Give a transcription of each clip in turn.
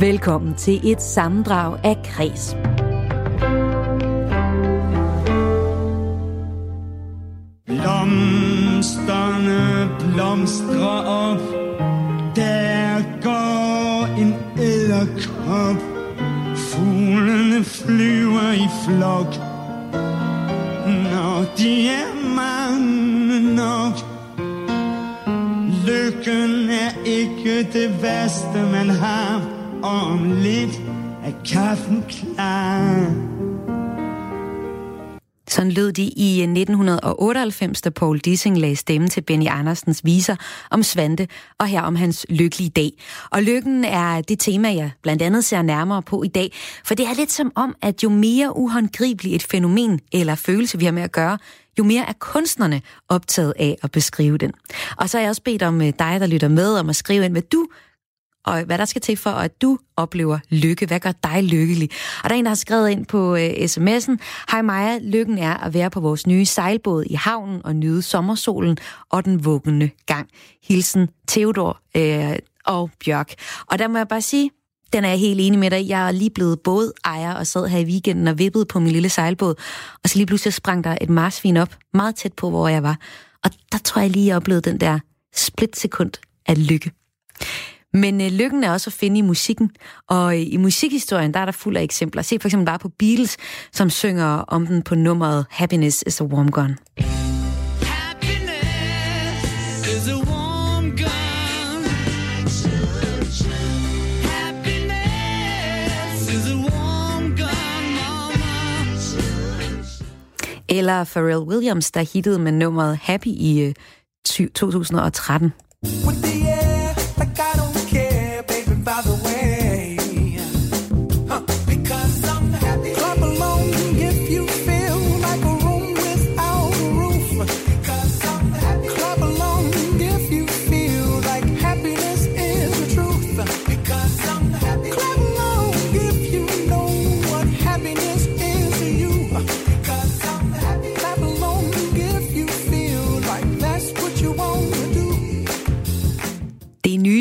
Velkommen til et sammendrag af Kres. Blomsterne blomstrer op. Der går en æderkop Fuglene flyver i flok. Når de er mange nok. Lykken er ikke det værste man har. Om lidt er kaffen klar sådan lød de i øh, 1998, da Paul Dissing lagde stemme til Benny Andersens viser om Svante, og her om hans lykkelige dag. Og lykken er det tema, jeg blandt andet ser nærmere på i dag, for det er lidt som om, at jo mere uhåndgribeligt et fænomen eller følelse, vi har med at gøre, jo mere er kunstnerne optaget af at beskrive den. Og så har jeg også bedt om øh, dig, der lytter med, om at skrive ind, hvad du og hvad der skal til for, at du oplever lykke. Hvad gør dig lykkelig? Og der er en, der har skrevet ind på uh, sms'en. Hej Maja, lykken er at være på vores nye sejlbåd i havnen og nyde sommersolen og den vuggende gang. Hilsen Theodor uh, og Bjørk. Og der må jeg bare sige, den er jeg helt enig med dig. Jeg er lige blevet både ejer og sad her i weekenden og vippede på min lille sejlbåd. Og så lige pludselig sprang der et marsvin op, meget tæt på, hvor jeg var. Og der tror jeg lige, jeg oplevede den der splitsekund af lykke. Men øh, lykken er også at finde i musikken, og øh, i musikhistorien, der er der fuld af eksempler. Se for eksempel bare på Beatles, som synger om den på nummeret Happiness is a Warm Gun. Eller Pharrell Williams, der hittede med nummeret Happy i øh, 2013. With the air,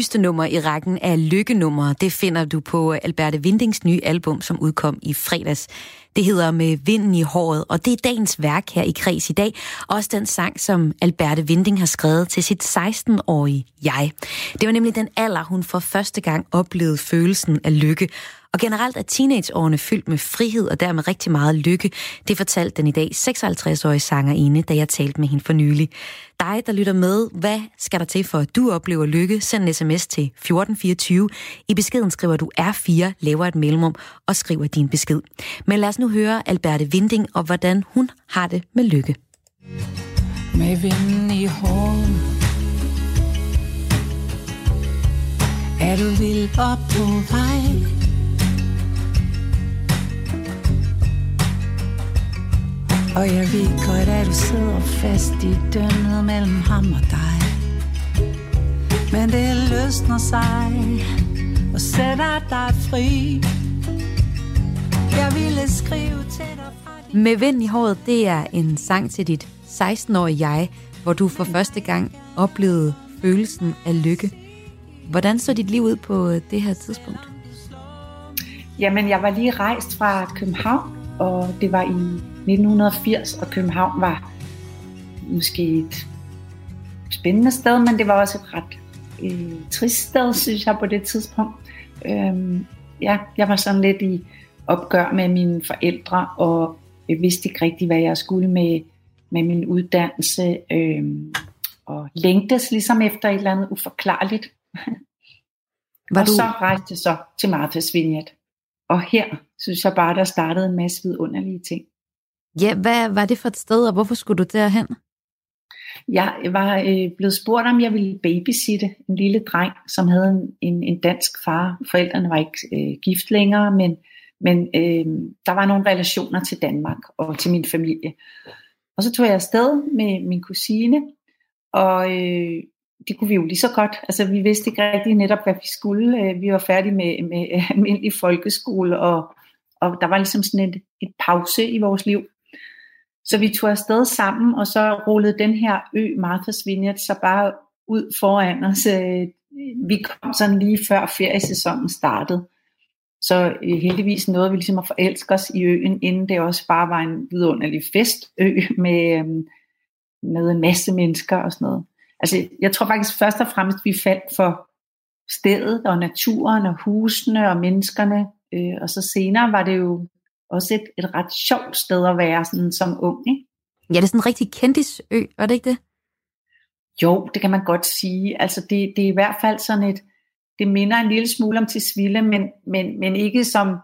nyeste nummer i rækken af lykkenummer, det finder du på Alberte Vindings nye album, som udkom i fredags. Det hedder Med vinden i håret, og det er dagens værk her i Kreds i dag. Også den sang, som Alberte Vinding har skrevet til sit 16-årige jeg. Det var nemlig den alder, hun for første gang oplevede følelsen af lykke. Og generelt er teenageårene fyldt med frihed og dermed rigtig meget lykke. Det fortalte den i dag 56-årige sangerinde, da jeg talte med hende for nylig. Dig, der lytter med, hvad skal der til for, at du oplever lykke? Send en sms til 1424. I beskeden skriver du R4, laver et mellemrum og skriver din besked. Men lad os nu høre Alberte Vinding og hvordan hun har det med lykke. Med vinden i håret Er du vild op på vej Og jeg ved godt, at du sidder fast i dømmet mellem ham og dig Men det løsner sig og sætter dig fri Jeg ville skrive til dig fra Med vind i håret, det er en sang til dit 16-årige jeg, hvor du for første gang oplevede følelsen af lykke. Hvordan så dit liv ud på det her tidspunkt? Jamen, jeg var lige rejst fra København, og det var i 1980, og København var måske et spændende sted, men det var også et ret øh, trist sted, synes jeg på det tidspunkt. Øhm, ja, jeg var sådan lidt i opgør med mine forældre, og jeg vidste ikke rigtig, hvad jeg skulle med, med min uddannelse, øhm, og længtes ligesom efter et eller andet uforklarligt. Var og du... så rejste jeg så til Martha's Vineyard. Og her synes jeg bare, der startede en masse vidunderlige ting. Ja, hvad var det for et sted, og hvorfor skulle du derhen? Jeg var øh, blevet spurgt, om jeg ville babysitte en lille dreng, som havde en, en, en dansk far. Forældrene var ikke øh, gift længere, men, men øh, der var nogle relationer til Danmark og til min familie. Og så tog jeg afsted med min kusine, og øh, det kunne vi jo lige så godt. Altså vi vidste ikke rigtig netop, hvad vi skulle. Øh, vi var færdige med, med almindelig folkeskole, og, og der var ligesom sådan et, et pause i vores liv. Så vi tog afsted sammen, og så rullede den her ø, Martha's Vineyard, så bare ud foran os. Øh, vi kom sådan lige før feriesæsonen startede. Så øh, heldigvis nåede vi ligesom at forelske os i øen, inden det også bare var en vidunderlig festø med, øh, med en masse mennesker og sådan noget. Altså, jeg tror faktisk først og fremmest, vi faldt for stedet og naturen og husene og menneskerne. Øh, og så senere var det jo også et, et ret sjovt sted at være sådan, som ung. Ikke? Ja, det er sådan en rigtig kendisø, var det ikke det? Jo, det kan man godt sige. Altså det, det er i hvert fald sådan et, det minder en lille smule om Tisvilde, men, men, men ikke som,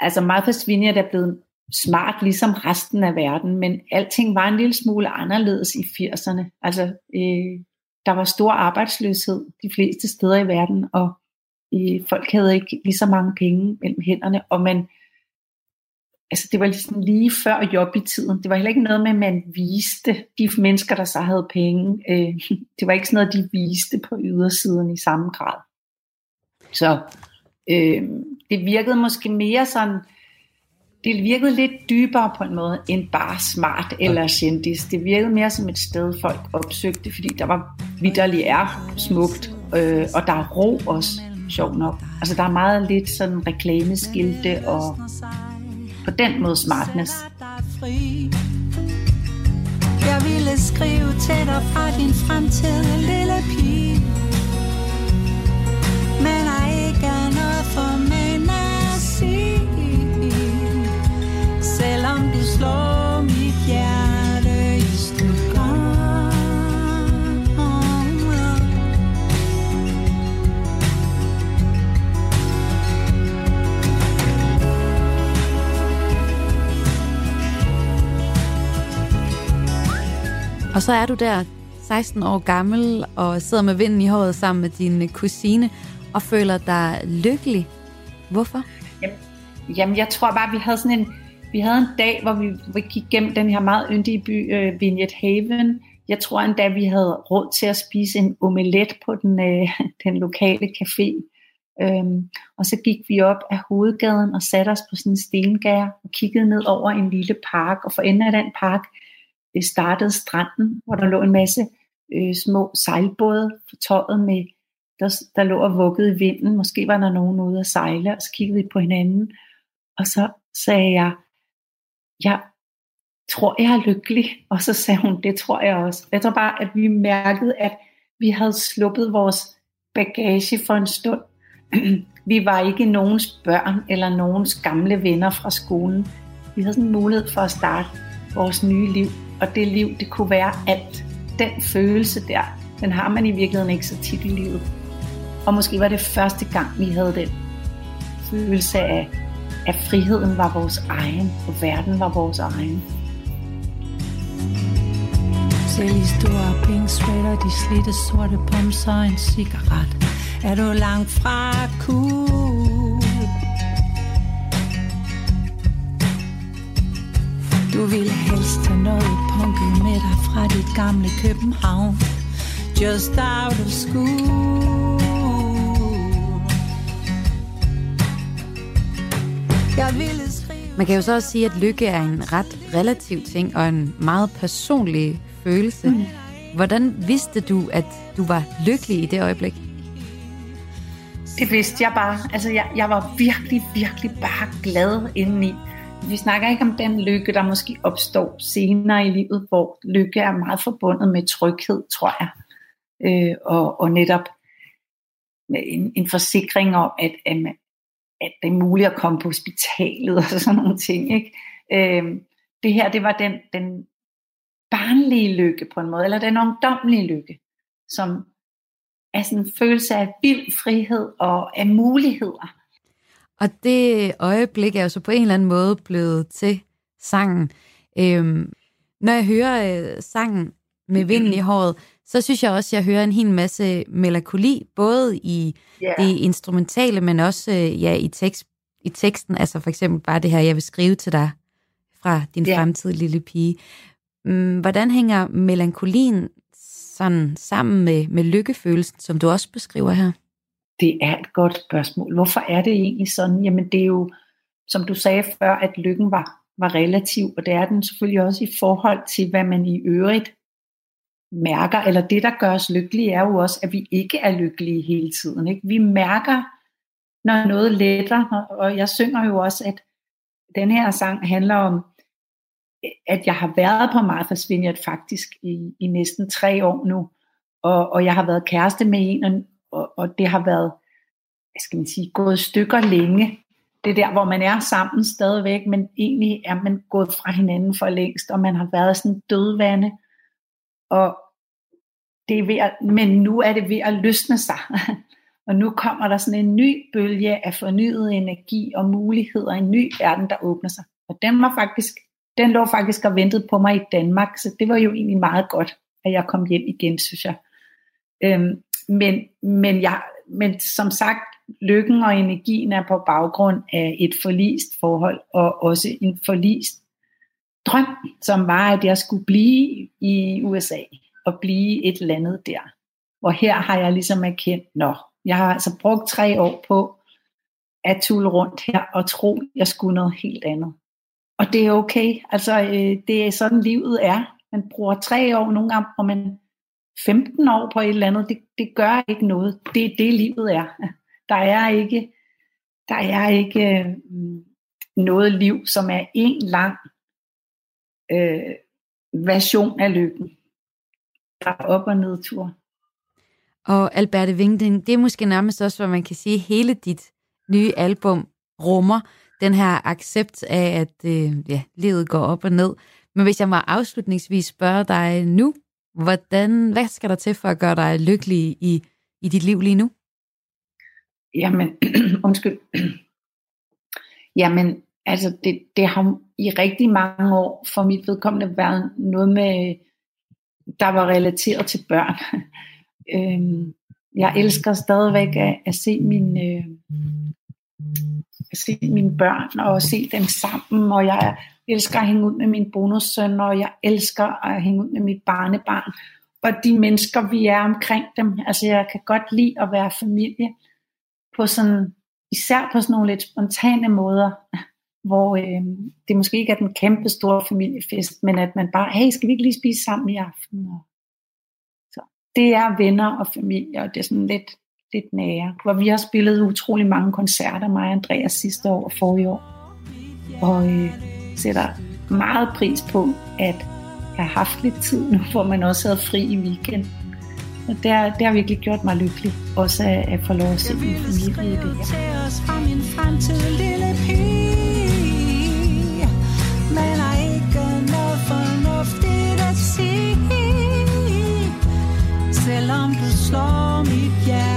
altså Martha Vineyard er blevet smart ligesom resten af verden, men alting var en lille smule anderledes i 80'erne. Altså øh, der var stor arbejdsløshed de fleste steder i verden, og øh, folk havde ikke lige så mange penge mellem hænderne, og man, altså det var ligesom lige før job i tiden. Det var heller ikke noget med, at man viste de mennesker, der så havde penge. Øh, det var ikke sådan noget, de viste på ydersiden i samme grad. Så øh, det virkede måske mere sådan, det virkede lidt dybere på en måde, end bare smart eller kendis. Det virkede mere som et sted, folk opsøgte, fordi der var vidderligt er smukt, øh, og der er ro også, sjov nok. Altså der er meget lidt sådan reklameskilte og på den måde smartness. Jeg ville skrive til dig fra din fremtid, lille pige. Og så er du der 16 år gammel og sidder med vinden i håret sammen med din kusine og føler dig lykkelig. Hvorfor? Jamen, jamen jeg tror bare, vi havde sådan en, vi havde en dag, hvor vi, vi gik gennem den her meget yndige by, øh, Vignette Haven. Jeg tror endda, vi havde råd til at spise en omelet på den, øh, den lokale café. Øhm, og så gik vi op af hovedgaden og satte os på sådan en stengær og kiggede ned over en lille park. Og for enden af den park øh, startede stranden, hvor der lå en masse øh, små sejlbåde fortøjet med, der, der lå og vuggede i vinden. Måske var der nogen ude at sejle, og så kiggede vi på hinanden. Og så sagde jeg, jeg tror, jeg er lykkelig. Og så sagde hun, det tror jeg også. Jeg tror bare, at vi mærkede, at vi havde sluppet vores bagage for en stund. vi var ikke nogens børn eller nogens gamle venner fra skolen. Vi havde sådan en mulighed for at starte vores nye liv. Og det liv, det kunne være alt. Den følelse der, den har man i virkeligheden ikke så tit i livet. Og måske var det første gang, vi havde den følelse af, at friheden var vores egen, og verden var vores egen. Se i store pink de slitte sorte pomser og en cigaret. Er du langt fra cool? Du ville helst have noget punket med dig fra dit gamle København. Just out of school. Jeg ville skrive... Man kan jo så også sige, at lykke er en ret relativ ting og en meget personlig følelse. Mm. Hvordan vidste du, at du var lykkelig i det øjeblik? Det vidste jeg bare. Altså, jeg, jeg var virkelig, virkelig bare glad indeni. Vi snakker ikke om den lykke, der måske opstår senere i livet, hvor lykke er meget forbundet med tryghed, tror jeg. Øh, og, og netop med en, en forsikring om, at, at, at det er muligt at komme på hospitalet og sådan nogle ting. Ikke? Øh, det her, det var den, den barnlige lykke på en måde, eller den ungdomlige lykke, som er sådan en følelse af vild frihed og af muligheder. Og det øjeblik er jo så på en eller anden måde blevet til sangen. Øhm, når jeg hører øh, sangen med vinden i håret, så synes jeg også, at jeg hører en hel masse melankoli, både i yeah. det instrumentale, men også øh, ja, i, tekst, i teksten. Altså for eksempel bare det her, jeg vil skrive til dig fra din yeah. fremtidige lille pige. Mm, hvordan hænger melankolien sådan sammen med, med lykkefølelsen, som du også beskriver her? Det er et godt spørgsmål. Hvorfor er det egentlig sådan? Jamen det er jo, som du sagde før, at lykken var, var relativ, og det er den selvfølgelig også i forhold til, hvad man i øvrigt mærker, eller det, der gør os lykkelige, er jo også, at vi ikke er lykkelige hele tiden. Ikke? Vi mærker når noget letter, og jeg synger jo også, at den her sang handler om, at jeg har været på Martha's Vineyard faktisk i, i næsten tre år nu, og, og jeg har været kæreste med en, og, og det har været, hvad skal man sige, gået stykker længe. Det er der, hvor man er sammen stadigvæk, men egentlig er man gået fra hinanden for længst, og man har været sådan dødvande, og det er ved at, men nu er det ved at løsne sig. Og nu kommer der sådan en ny bølge af fornyet energi og muligheder, en ny verden, der åbner sig. Og den var faktisk, den lå faktisk og ventede på mig i Danmark, så det var jo egentlig meget godt, at jeg kom hjem igen, synes jeg. Øhm, men, men, jeg, men som sagt, lykken og energien er på baggrund af et forlist forhold, og også en forlist drøm, som var, at jeg skulle blive i USA, og blive et eller andet der. Og her har jeg ligesom erkendt, nå, jeg har altså brugt tre år på at tulle rundt her og tro, jeg skulle noget helt andet. Og det er okay. Altså, øh, det er sådan livet er. Man bruger tre år, nogle gange bruger man 15 år på et eller andet. Det, det gør ikke noget. Det er det, livet er. Der er ikke, der er ikke øh, noget liv, som er en lang øh, version af lykken. Der er op- og nedtur. Og Alberte Wingding, det er måske nærmest også, hvad man kan sige, hele dit nye album rummer den her accept af, at øh, ja, livet går op og ned. Men hvis jeg må afslutningsvis spørge dig nu, hvordan, hvad skal der til for at gøre dig lykkelig i, i dit liv lige nu? Jamen, undskyld. Jamen, altså det, det har i rigtig mange år for mit vedkommende været noget med, der var relateret til børn. øhm, jeg elsker stadigvæk at, at se mine, øh, se mine børn og se dem sammen, og jeg elsker at hænge ud med min bonussøn, og jeg elsker at hænge ud med mit barnebarn, og de mennesker, vi er omkring dem. Altså jeg kan godt lide at være familie på sådan, især på sådan nogle lidt spontane måder, hvor øh, det måske ikke er den kæmpe store familiefest, men at man bare, hey, skal vi ikke lige spise sammen i aften? Og så det er venner og familie, og det er sådan lidt, lidt nære. Hvor vi har spillet utrolig mange koncerter, mig og Andreas sidste år og forrige år. Og øh, sætter meget pris på, at jeg har haft lidt tid nu, hvor man også havde fri i weekend. Og det, har, det har virkelig gjort mig lykkelig, også at, at få lov at se min familie i det her. fra min lille men er ikke noget fornuftigt at sige. Selvom du slår mit hjerte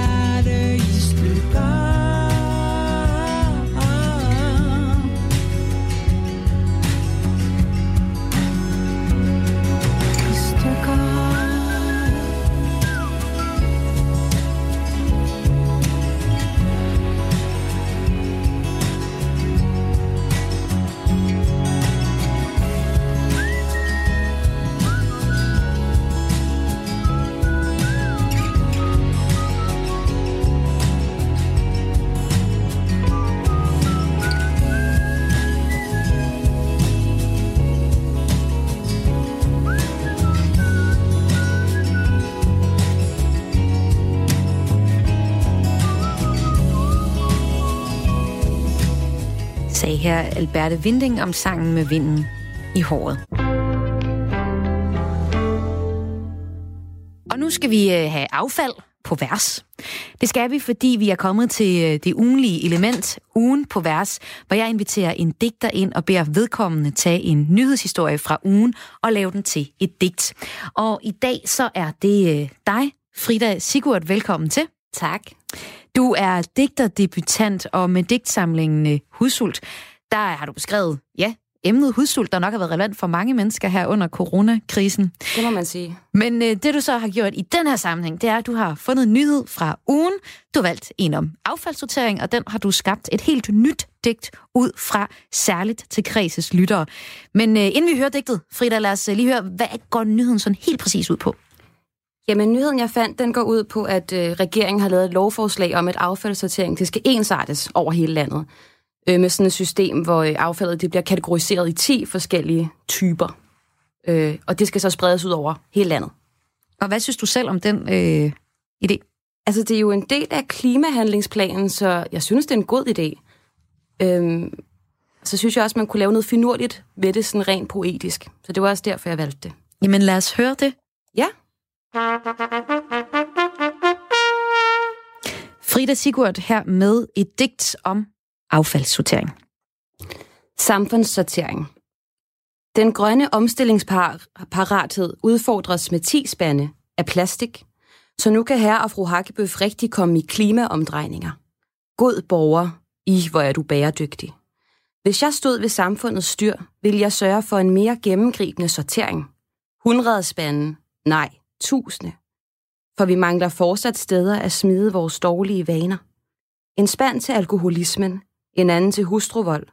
her Alberte Vinding om sangen med vinden i håret. Og nu skal vi øh, have affald på vers. Det skal vi, fordi vi er kommet til øh, det ugenlige element, ugen på vers, hvor jeg inviterer en digter ind og beder vedkommende tage en nyhedshistorie fra ugen og lave den til et digt. Og i dag så er det øh, dig, Frida Sigurd. Velkommen til. Tak. Du er digterdebutant, og med digtsamlingen Hudsult, der har du beskrevet, ja, emnet hudsult, der nok har været relevant for mange mennesker her under coronakrisen. Det må man sige. Men øh, det du så har gjort i den her sammenhæng, det er, at du har fundet en nyhed fra ugen. Du har valgt en om affaldssortering, og den har du skabt et helt nyt digt ud fra, særligt til Kreses lyttere. Men øh, inden vi hører digtet, Frida, lad os øh, lige høre, hvad går nyheden sådan helt præcis ud på? Jamen, nyheden jeg fandt, den går ud på, at øh, regeringen har lavet et lovforslag om, at affaldssortering det skal ensartes over hele landet. Øh, med sådan et system, hvor øh, affaldet det bliver kategoriseret i 10 forskellige typer. Øh, og det skal så spredes ud over hele landet. Og hvad synes du selv om den øh, idé? Altså, det er jo en del af klimahandlingsplanen, så jeg synes, det er en god idé. Øhm, så synes jeg også, man kunne lave noget finurligt ved det, sådan rent poetisk. Så det var også derfor, jeg valgte det. Jamen lad os høre det. Ja. Frida Sigurd her med et digt om affaldssortering. Samfundssortering. Den grønne omstillingsparathed udfordres med 10 spande af plastik, så nu kan herre og fru Hakkebøf rigtig komme i klimaomdrejninger. God borger, i hvor er du bæredygtig. Hvis jeg stod ved samfundets styr, ville jeg sørge for en mere gennemgribende sortering. 100 spande, nej, tusinde. For vi mangler fortsat steder at smide vores dårlige vaner. En spand til alkoholismen, en anden til hustruvold,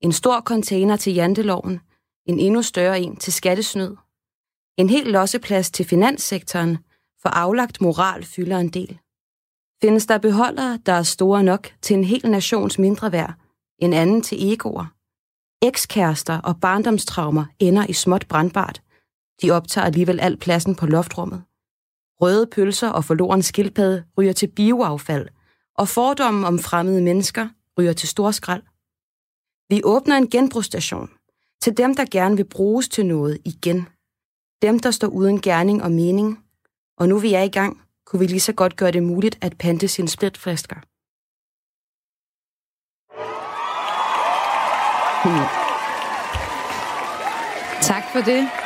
en stor container til janteloven, en endnu større en til skattesnyd. En hel losseplads til finanssektoren, for aflagt moral fylder en del. Findes der beholdere, der er store nok til en hel nations mindre værd, en anden til egoer? Ekskærester og barndomstraumer ender i småt brandbart. De optager alligevel al pladsen på loftrummet. Røde pølser og forloren skildpadde ryger til bioaffald, og fordommen om fremmede mennesker ryger til storskrald. Vi åbner en genbrugsstation til dem, der gerne vil bruges til noget igen. Dem, der står uden gerning og mening. Og nu vi er i gang, kunne vi lige så godt gøre det muligt at pante sine splitflasker. Hmm. Tak for det.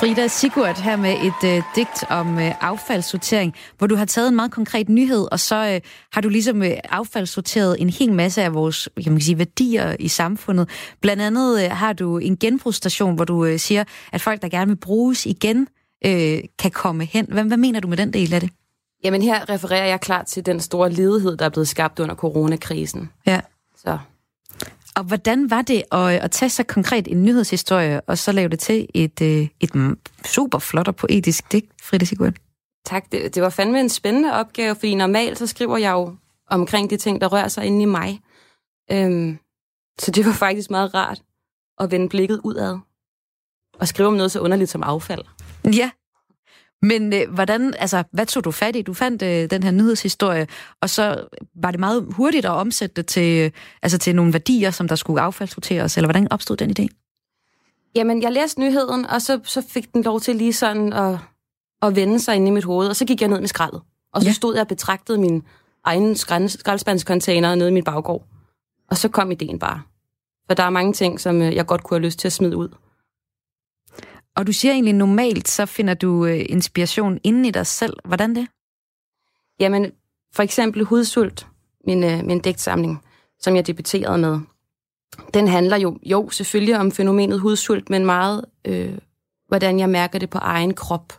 Frida Sigurd her med et øh, digt om øh, affaldssortering, hvor du har taget en meget konkret nyhed, og så øh, har du ligesom øh, affaldssorteret en hel masse af vores kan man sige, værdier i samfundet. Blandt andet øh, har du en genbrugsstation, hvor du øh, siger, at folk, der gerne vil bruges igen, øh, kan komme hen. Hvad, hvad mener du med den del af det? Jamen her refererer jeg klart til den store ledighed, der er blevet skabt under coronakrisen. Ja. Så og hvordan var det at, at tage så konkret en nyhedshistorie, og så lave det til et, øh, et super flot og poetisk digt, Frida Sigurd? Tak, det, det var fandme en spændende opgave, fordi normalt så skriver jeg jo omkring de ting, der rører sig inde i mig. Øhm, så det var faktisk meget rart at vende blikket udad og skrive om noget så underligt som affald. Ja, men øh, hvordan, altså, hvad tog du fat i? Du fandt øh, den her nyhedshistorie, og så var det meget hurtigt at omsætte det til, øh, altså, til nogle værdier, som der skulle affaldssorteres, eller hvordan opstod den idé? Jamen, jeg læste nyheden, og så, så fik den lov til lige sådan at, at vende sig ind i mit hoved, og så gik jeg ned med skraldet. Og så ja. stod jeg og betragtede min egen skraldspandscontainer nede i min baggård. Og så kom ideen bare. For der er mange ting, som øh, jeg godt kunne have lyst til at smide ud. Og du siger egentlig normalt, så finder du øh, inspiration inden i dig selv. Hvordan det? Jamen, for eksempel Hudsult, min, øh, min digtsamling, som jeg debuterede med. Den handler jo, jo selvfølgelig om fænomenet hudsult, men meget, øh, hvordan jeg mærker det på egen krop.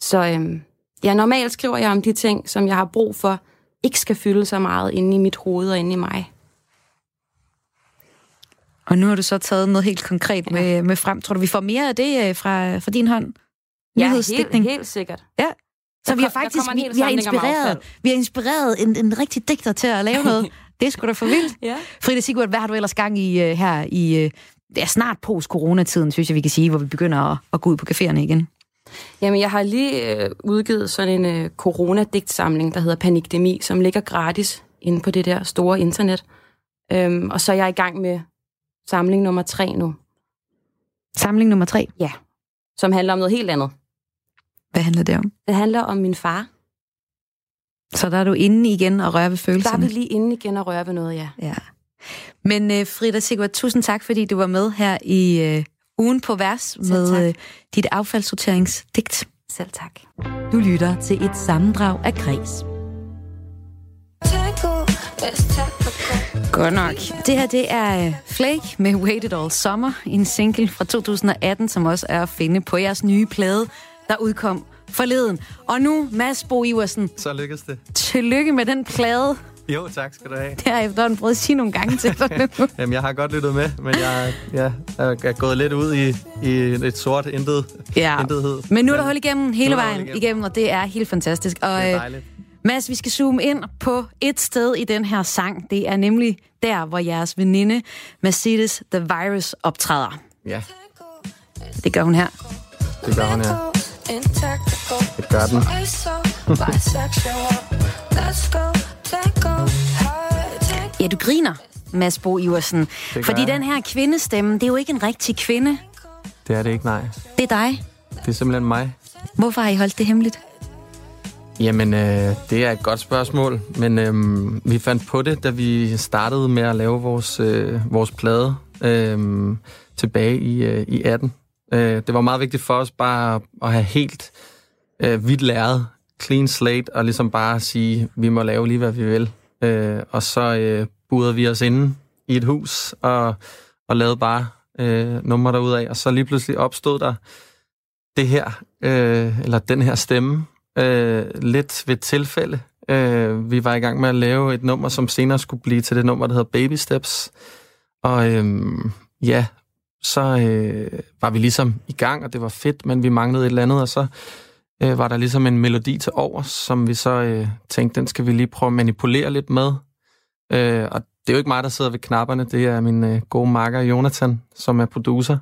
Så øh, ja, normalt skriver jeg om de ting, som jeg har brug for, ikke skal fylde så meget inde i mit hoved og inde i mig. Og nu har du så taget noget helt konkret ja. med, med frem. Tror du, vi får mere af det øh, fra, fra din hånd? Ja, helt, helt sikkert. Ja. Så vi har faktisk vi, vi har inspireret, vi har inspireret en, en rigtig digter til at lave noget. det er sgu da for vildt. ja. Frida Sigurd, hvad har du ellers gang i uh, her i uh, ja, snart post-coronatiden, synes jeg, vi kan sige, hvor vi begynder at, at gå ud på caféerne igen? Jamen, jeg har lige uh, udgivet sådan en uh, coronadigtsamling, der hedder Panikdemi, som ligger gratis inde på det der store internet. Um, og så er jeg i gang med samling nummer tre nu. Samling nummer tre? Ja, som handler om noget helt andet. Hvad handler det om? Det handler om min far. Så der er du inde igen og røre ved følelserne? Der er vi lige inde igen og røre ved noget, ja. ja. Men uh, Frida Sigurd, tusind tak, fordi du var med her i uh, ugen på vers med uh, dit affaldssorteringsdigt. Selv tak. Du lytter til et sammendrag af Græs. Godt nok. Det her, det er øh, Flake med Waited All Summer, en single fra 2018, som også er at finde på jeres nye plade, der udkom forleden. Og nu, Mads Bo Iversen. Så lykkes det. Tillykke med den plade. Jo, tak skal du have. Det har jeg efterhånden prøvet at sige nogle gange til dig nu. Jamen, jeg har godt lyttet med, men jeg, jeg er gået lidt ud i, i et sort intet, ja. intethed. Men nu er der hul igennem hele vejen igennem. igennem, og det er helt fantastisk. Og, det er dejligt. Mads, vi skal zoome ind på et sted i den her sang. Det er nemlig der, hvor jeres veninde Mercedes The Virus optræder. Ja. Det gør hun her. Det gør hun her. Det gør den. ja, du griner, Mads Bo Iversen. Fordi jeg. den her kvindestemme, det er jo ikke en rigtig kvinde. Det er det ikke, nej. Det er dig. Det er simpelthen mig. Hvorfor har I holdt det hemmeligt? Jamen, øh, det er et godt spørgsmål, men øh, vi fandt på det, da vi startede med at lave vores, øh, vores plade øh, tilbage i, øh, i 18. Øh, det var meget vigtigt for os bare at have helt øh, vidt læret, clean slate, og ligesom bare sige, vi må lave lige, hvad vi vil. Øh, og så øh, budede vi os inde i et hus og, og lavede bare øh, numre derudad, og så lige pludselig opstod der det her, øh, eller den her stemme, øh, lidt ved tilfælde. Øh, vi var i gang med at lave et nummer, som senere skulle blive til det nummer, der hedder Baby Steps. Og øh, ja, så øh, var vi ligesom i gang, og det var fedt, men vi manglede et eller andet, og så øh, var der ligesom en melodi til over, som vi så øh, tænkte, den skal vi lige prøve at manipulere lidt med. Øh, og det er jo ikke mig, der sidder ved knapperne, det er min øh, gode makker Jonathan, som er producer.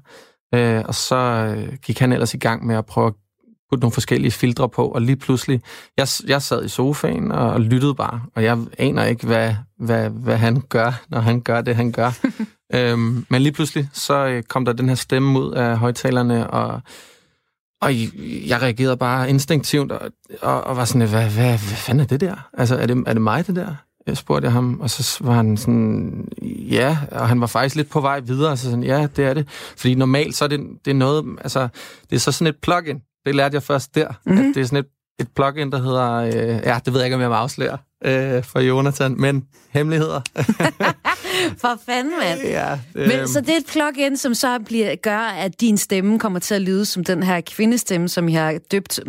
Øh, og så øh, gik han ellers i gang med at prøve at putte nogle forskellige filtre på, og lige pludselig, jeg, jeg sad i sofaen og, lyttede bare, og jeg aner ikke, hvad, hvad, hvad han gør, når han gør det, han gør. øhm, men lige pludselig, så øh, kom der den her stemme ud af højtalerne, og, og jeg reagerede bare instinktivt, og, og, og var sådan, hvad, hvad, hvad fanden er det der? Altså, er det, er det mig, det der? Jeg spurgte jeg ham, og så var han sådan, ja, og han var faktisk lidt på vej videre, så sådan, ja, det er det. Fordi normalt, så er det, det er noget, altså, det er så sådan et plugin, det lærte jeg først der, mm-hmm. at det er sådan et, et plugin, der hedder... Øh, ja, det ved jeg ikke, om jeg må afsløre øh, for Jonathan, men hemmeligheder. for fanden, mand. Ja, øh, men, så det er et plugin, som så bliver, gør, at din stemme kommer til at lyde som den her kvindestemme, som jeg har døbt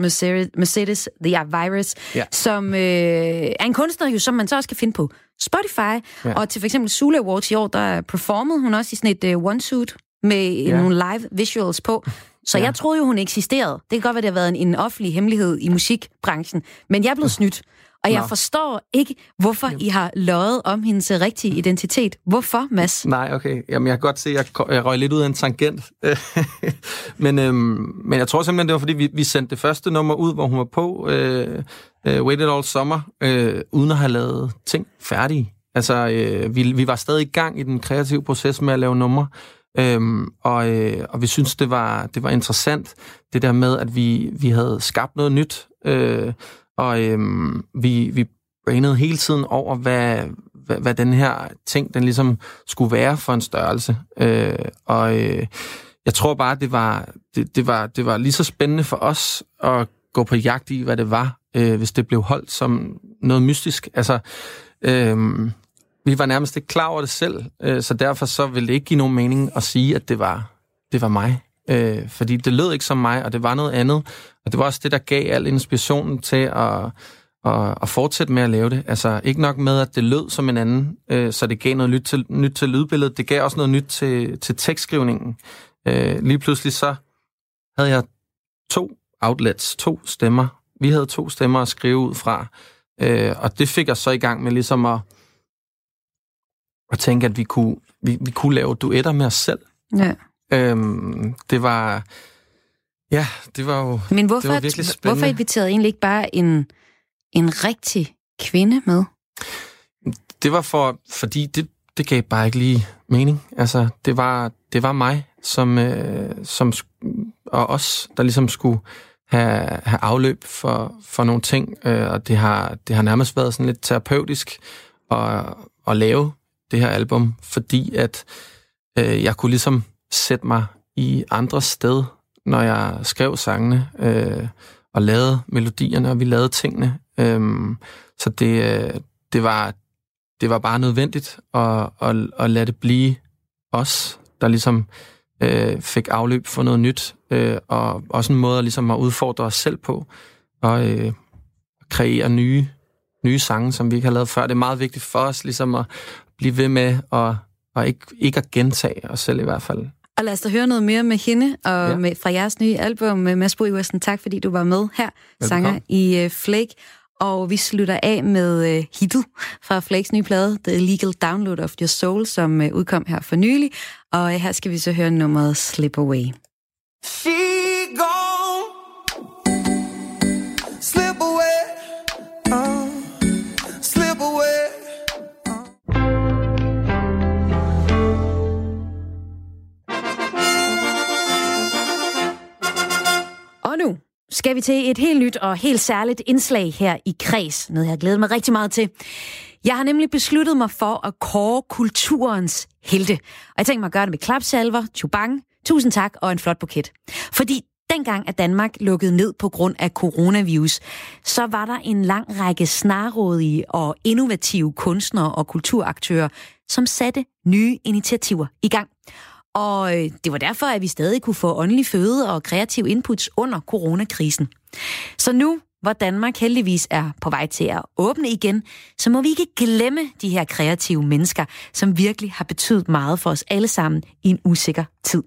Mercedes The Virus, ja. som øh, er en kunstner, jo, som man så også kan finde på Spotify. Ja. Og til for eksempel Sule Awards i år, der performede hun også i sådan et uh, one-suit med ja. nogle live visuals på. Så ja. jeg troede jo, hun eksisterede. Det kan godt være, det har været en, en offentlig hemmelighed i musikbranchen. Men jeg blev snydt. Og jeg Nå. forstår ikke, hvorfor I har løjet om hendes rigtige identitet. Hvorfor, Mads? Nej, okay. Jamen, jeg kan godt se, at jeg, jeg røg lidt ud af en tangent. men, øhm, men jeg tror simpelthen, det var, fordi vi, vi sendte det første nummer ud, hvor hun var på, øh, øh, Waited All Summer, øh, uden at have lavet ting færdige. Altså, øh, vi, vi var stadig i gang i den kreative proces med at lave numre. Øhm, og, øh, og vi synes, det var, det var interessant, det der med, at vi, vi havde skabt noget nyt, øh, og øh, vi, vi brainede hele tiden over, hvad, hvad, hvad den her ting, den ligesom skulle være for en størrelse. Øh, og øh, jeg tror bare, det var, det, det, var, det var lige så spændende for os at gå på jagt i, hvad det var, øh, hvis det blev holdt som noget mystisk. Altså, øh, vi var nærmest ikke klar over det selv, øh, så derfor så ville det ikke give nogen mening at sige, at det var, det var mig. Øh, fordi det lød ikke som mig, og det var noget andet. Og det var også det, der gav al inspirationen til at, at, at fortsætte med at lave det. Altså ikke nok med, at det lød som en anden, øh, så det gav noget nyt til, nyt til lydbilledet. Det gav også noget nyt til, til tekstskrivningen. Øh, lige pludselig så havde jeg to outlets, to stemmer. Vi havde to stemmer at skrive ud fra. Øh, og det fik jeg så i gang med ligesom at og tænke, at vi kunne, vi, vi kunne lave duetter med os selv. Ja. Øhm, det var... Ja, det var jo Men hvorfor, det var virkelig spændende. hvorfor inviterede I egentlig ikke bare en, en rigtig kvinde med? Det var for, fordi det, det gav bare ikke lige mening. Altså, det var, det var mig, som, øh, som, og os, der ligesom skulle have, have afløb for, for nogle ting, øh, og det har, det har nærmest været sådan lidt terapeutisk at, at lave det her album, fordi at øh, jeg kunne ligesom sætte mig i andre sted, når jeg skrev sangene øh, og lavede melodierne, og vi lavede tingene. Øh, så det, øh, det, var, det var bare nødvendigt at, at, at lade det blive os, der ligesom øh, fik afløb for noget nyt, øh, og også en måde ligesom at udfordre os selv på, og øh, kreere nye, nye sange, som vi ikke har lavet før. Det er meget vigtigt for os ligesom at blive ved med at, og ikke, ikke at gentage os selv i hvert fald. Og lad os da høre noget mere med hende, og ja. med, fra jeres nye album med Mads Bo Iversen. Tak fordi du var med her, Velbekomme. sanger i uh, Flake. Og vi slutter af med uh, hitet fra Flakes nye plade, The Illegal Download of Your Soul, som uh, udkom her for nylig. Og uh, her skal vi så høre nummeret Slip Away. She skal vi til et helt nyt og helt særligt indslag her i Kreds. Noget, jeg har glædet mig rigtig meget til. Jeg har nemlig besluttet mig for at kåre kulturens helte. Og jeg tænker mig at gøre det med klapsalver, chubang, tusind tak og en flot buket. Fordi dengang, at Danmark lukkede ned på grund af coronavirus, så var der en lang række snarrådige og innovative kunstnere og kulturaktører, som satte nye initiativer i gang. Og øh, det var derfor, at vi stadig kunne få åndelig føde og kreativ inputs under coronakrisen. Så nu, hvor Danmark heldigvis er på vej til at åbne igen, så må vi ikke glemme de her kreative mennesker, som virkelig har betydet meget for os alle sammen i en usikker tid.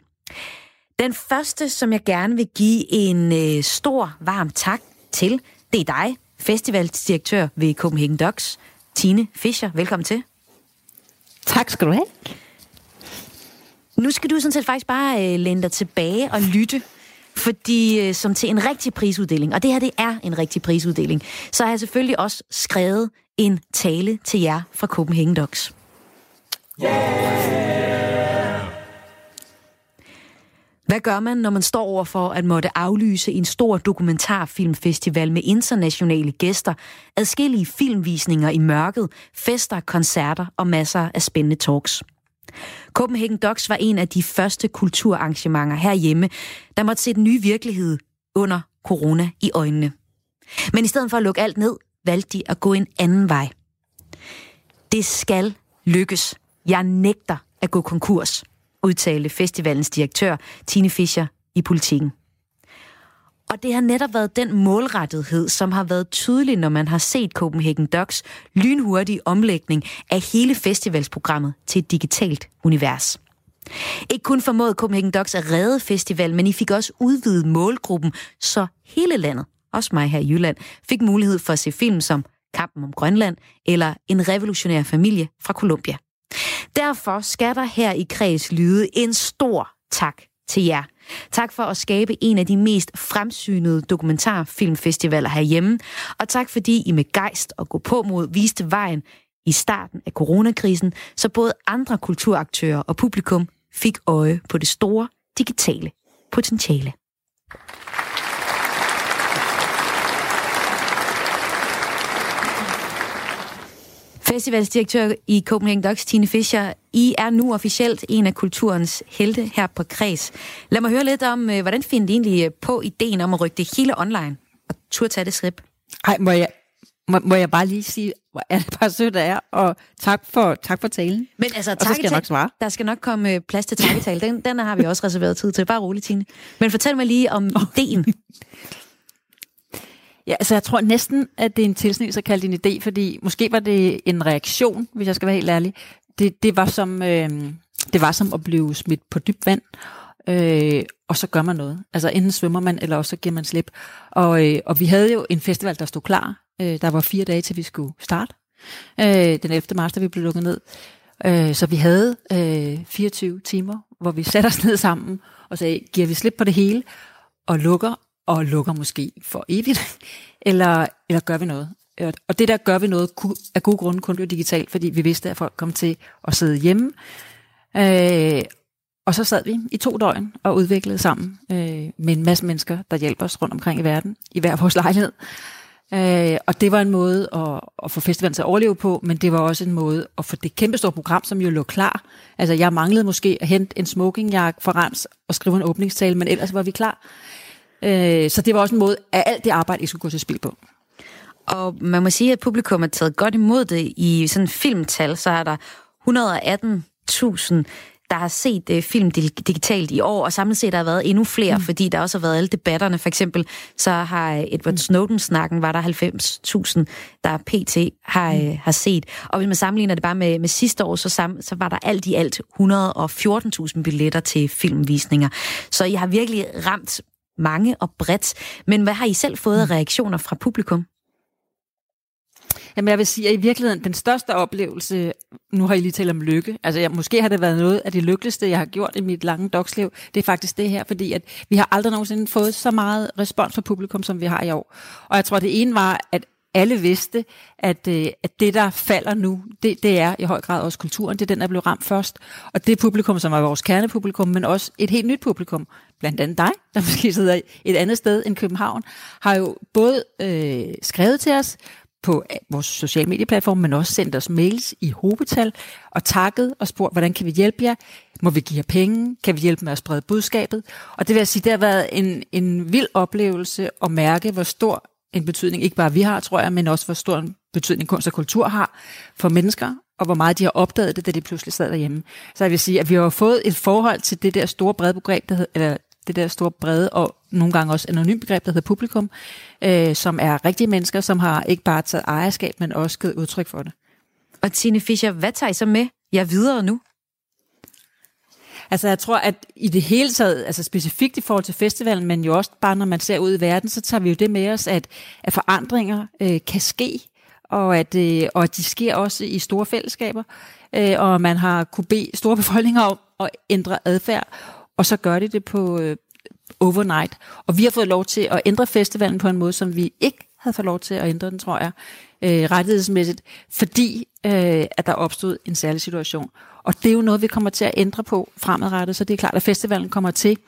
Den første, som jeg gerne vil give en øh, stor, varm tak til, det er dig, festivaldirektør ved Copenhagen Docs, Tine Fischer. Velkommen til. Tak skal du have. Nu skal du sådan set faktisk bare øh, læne dig tilbage og lytte, fordi øh, som til en rigtig prisuddeling, og det her det er en rigtig prisuddeling, så har jeg selvfølgelig også skrevet en tale til jer fra Copenhagen Docs. Hvad gør man, når man står over for at måtte aflyse en stor dokumentarfilmfestival med internationale gæster, adskillige filmvisninger i mørket, fester, koncerter og masser af spændende talks? Copenhagen Docs var en af de første kulturarrangementer herhjemme, der måtte se den nye virkelighed under corona i øjnene. Men i stedet for at lukke alt ned, valgte de at gå en anden vej. Det skal lykkes. Jeg nægter at gå konkurs, udtalte festivalens direktør Tine Fischer i politikken. Og det har netop været den målrettethed, som har været tydelig, når man har set Copenhagen Docs lynhurtige omlægning af hele festivalsprogrammet til et digitalt univers. Ikke kun formåede Copenhagen Docs at redde festival, men I fik også udvidet målgruppen, så hele landet, også mig her i Jylland, fik mulighed for at se film som Kampen om Grønland eller En revolutionær familie fra Colombia. Derfor skal der her i Kreds lyde en stor tak til jer. Tak for at skabe en af de mest fremsynede dokumentarfilmfestivaler herhjemme, og tak fordi I med gejst og gå på mod viste vejen i starten af coronakrisen, så både andre kulturaktører og publikum fik øje på det store digitale potentiale. Festivalsdirektør i Copenhagen Docs, Tine Fischer. I er nu officielt en af kulturens helte her på Kreds. Lad mig høre lidt om, øh, hvordan finder I egentlig på ideen om at rykke det hele online og turde tage det skridt? Ej, må jeg, må, må jeg bare lige sige, hvor er det bare sødt af jer, og tak for, tak for talen. Men altså, og så skal jeg nok svare. Der skal nok komme øh, plads til takketale. Den, den har vi også reserveret tid til. Bare roligt, Tine. Men fortæl mig lige om ideen. Ja, altså jeg tror næsten, at det er en tilsnit at kalde det en idé, fordi måske var det en reaktion, hvis jeg skal være helt ærlig. Det, det, var, som, øh, det var som at blive smidt på dybt vand, øh, og så gør man noget. Altså enten svømmer man, eller også så giver man slip. Og, øh, og vi havde jo en festival, der stod klar. Øh, der var fire dage, til vi skulle starte. Øh, den 11. marts, da vi blev lukket ned. Øh, så vi havde øh, 24 timer, hvor vi satte os ned sammen og sagde, giver vi slip på det hele, og lukker, og lukker måske for evigt, eller, eller gør vi noget? Øh, og det der gør vi noget af gode grunde kun blev digitalt, fordi vi vidste, at folk kom til at sidde hjemme. Øh, og så sad vi i to døgn og udviklede sammen øh, med en masse mennesker, der hjælper os rundt omkring i verden, i hver vores lejlighed. Øh, og det var en måde at, at få festivalen til at overleve på, men det var også en måde at få det kæmpe store program, som jo lå klar. Altså jeg manglede måske at hente en smokingjakke for Rams og skrive en åbningstale, men ellers var vi klar. Øh, så det var også en måde, at alt det arbejde ikke skulle gå til spil på. Og man må sige, at publikum har taget godt imod det. I sådan filmtal, så er der 118.000 der har set uh, film digitalt i år, og samlet set har der været endnu flere, mm. fordi der også har været alle debatterne. For eksempel så har Edward Snowden-snakken, var der 90.000, der PT har, mm. uh, har set. Og hvis man sammenligner det bare med, med sidste år, så, sam, så var der alt i alt 114.000 billetter til filmvisninger. Så I har virkelig ramt mange og bredt. Men hvad har I selv fået af mm. reaktioner fra publikum? Jamen jeg vil sige, at i virkeligheden den største oplevelse, nu har I lige talt om lykke, altså jeg, måske har det været noget af det lykkeligste, jeg har gjort i mit lange dogsliv, det er faktisk det her, fordi at vi har aldrig nogensinde fået så meget respons fra publikum, som vi har i år. Og jeg tror, det ene var, at alle vidste, at, øh, at det, der falder nu, det, det er i høj grad også kulturen. Det er den, der blev ramt først. Og det publikum, som er vores kernepublikum, men også et helt nyt publikum, blandt andet dig, der måske sidder et andet sted end København, har jo både øh, skrevet til os, på øh, vores sociale medieplatform, men også sendt os mails i hobetal og takket og spurgt, hvordan kan vi hjælpe jer? Må vi give jer penge? Kan vi hjælpe med at sprede budskabet? Og det vil jeg sige, det har været en, en vild oplevelse at mærke, hvor stor en betydning, ikke bare vi har, tror jeg, men også hvor stor en betydning kunst og kultur har for mennesker, og hvor meget de har opdaget det, da de pludselig sad derhjemme. Så jeg vil sige, at vi har fået et forhold til det der store brede begreb, der hedder, eller det der store brede og nogle gange også anonym begreb, der hedder publikum, øh, som er rigtige mennesker, som har ikke bare taget ejerskab, men også givet udtryk for det. Og Tine Fischer, hvad tager I så med jer videre nu? Altså jeg tror, at i det hele taget, altså specifikt i forhold til festivalen, men jo også bare når man ser ud i verden, så tager vi jo det med os, at, at forandringer øh, kan ske, og at, øh, og at de sker også i store fællesskaber, øh, og man har kunne bede store befolkninger om at ændre adfærd, og så gør de det på øh, overnight. Og vi har fået lov til at ændre festivalen på en måde, som vi ikke havde fået lov til at ændre den, tror jeg, øh, rettighedsmæssigt, fordi øh, at der opstod en særlig situation. Og det er jo noget, vi kommer til at ændre på fremadrettet, så det er klart, at festivalen kommer til